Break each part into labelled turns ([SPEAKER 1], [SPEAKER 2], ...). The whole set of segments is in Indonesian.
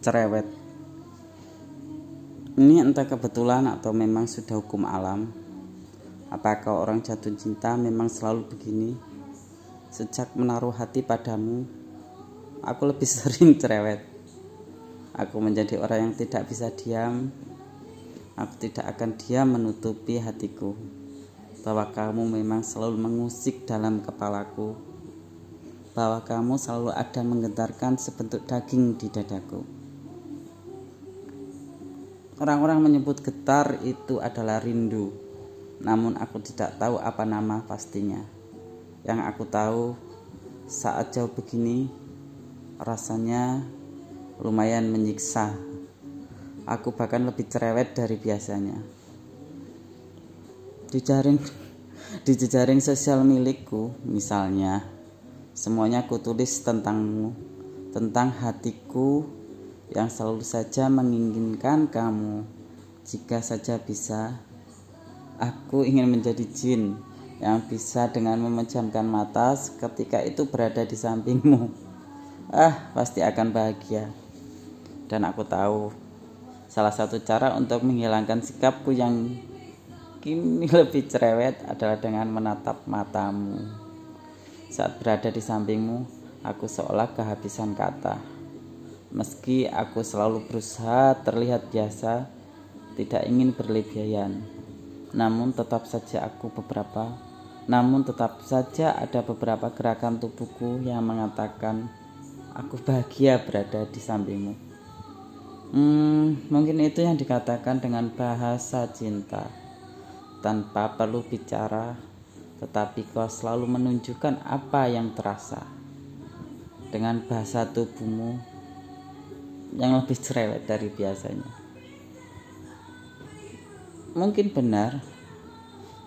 [SPEAKER 1] cerewet. Ini entah kebetulan atau memang sudah hukum alam. Apakah orang jatuh cinta memang selalu begini? Sejak menaruh hati padamu aku lebih sering cerewet. Aku menjadi orang yang tidak bisa diam. Aku tidak akan diam menutupi hatiku. Bahwa kamu memang selalu mengusik dalam kepalaku. Bahwa kamu selalu ada menggetarkan sebentuk daging di dadaku Orang-orang menyebut getar itu adalah rindu, namun aku tidak tahu apa nama pastinya. Yang aku tahu, saat jauh begini, rasanya lumayan menyiksa. Aku bahkan lebih cerewet dari biasanya. Di jaring di jejaring sosial milikku, misalnya, semuanya aku tulis tentangmu, tentang hatiku yang selalu saja menginginkan kamu. Jika saja bisa, aku ingin menjadi jin yang bisa dengan memejamkan mata ketika itu berada di sampingmu. Ah, pasti akan bahagia. Dan aku tahu salah satu cara untuk menghilangkan sikapku yang kini lebih cerewet adalah dengan menatap matamu. Saat berada di sampingmu, aku seolah kehabisan kata. Meski aku selalu berusaha terlihat biasa, tidak ingin berlebihan. Namun tetap saja aku beberapa namun tetap saja ada beberapa gerakan tubuhku yang mengatakan aku bahagia berada di sampingmu. Hmm, mungkin itu yang dikatakan dengan bahasa cinta. Tanpa perlu bicara, tetapi kau selalu menunjukkan apa yang terasa. Dengan bahasa tubuhmu yang lebih cerewet dari biasanya. Mungkin benar,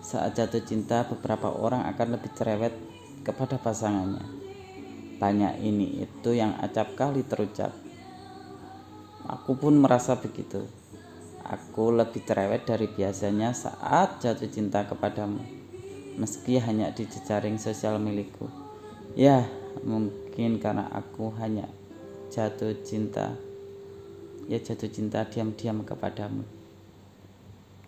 [SPEAKER 1] saat jatuh cinta beberapa orang akan lebih cerewet kepada pasangannya. Banyak ini itu yang acap kali terucap. Aku pun merasa begitu. Aku lebih cerewet dari biasanya saat jatuh cinta kepadamu. Meski hanya di jejaring sosial milikku. Ya, mungkin karena aku hanya jatuh cinta ya jatuh cinta diam-diam kepadamu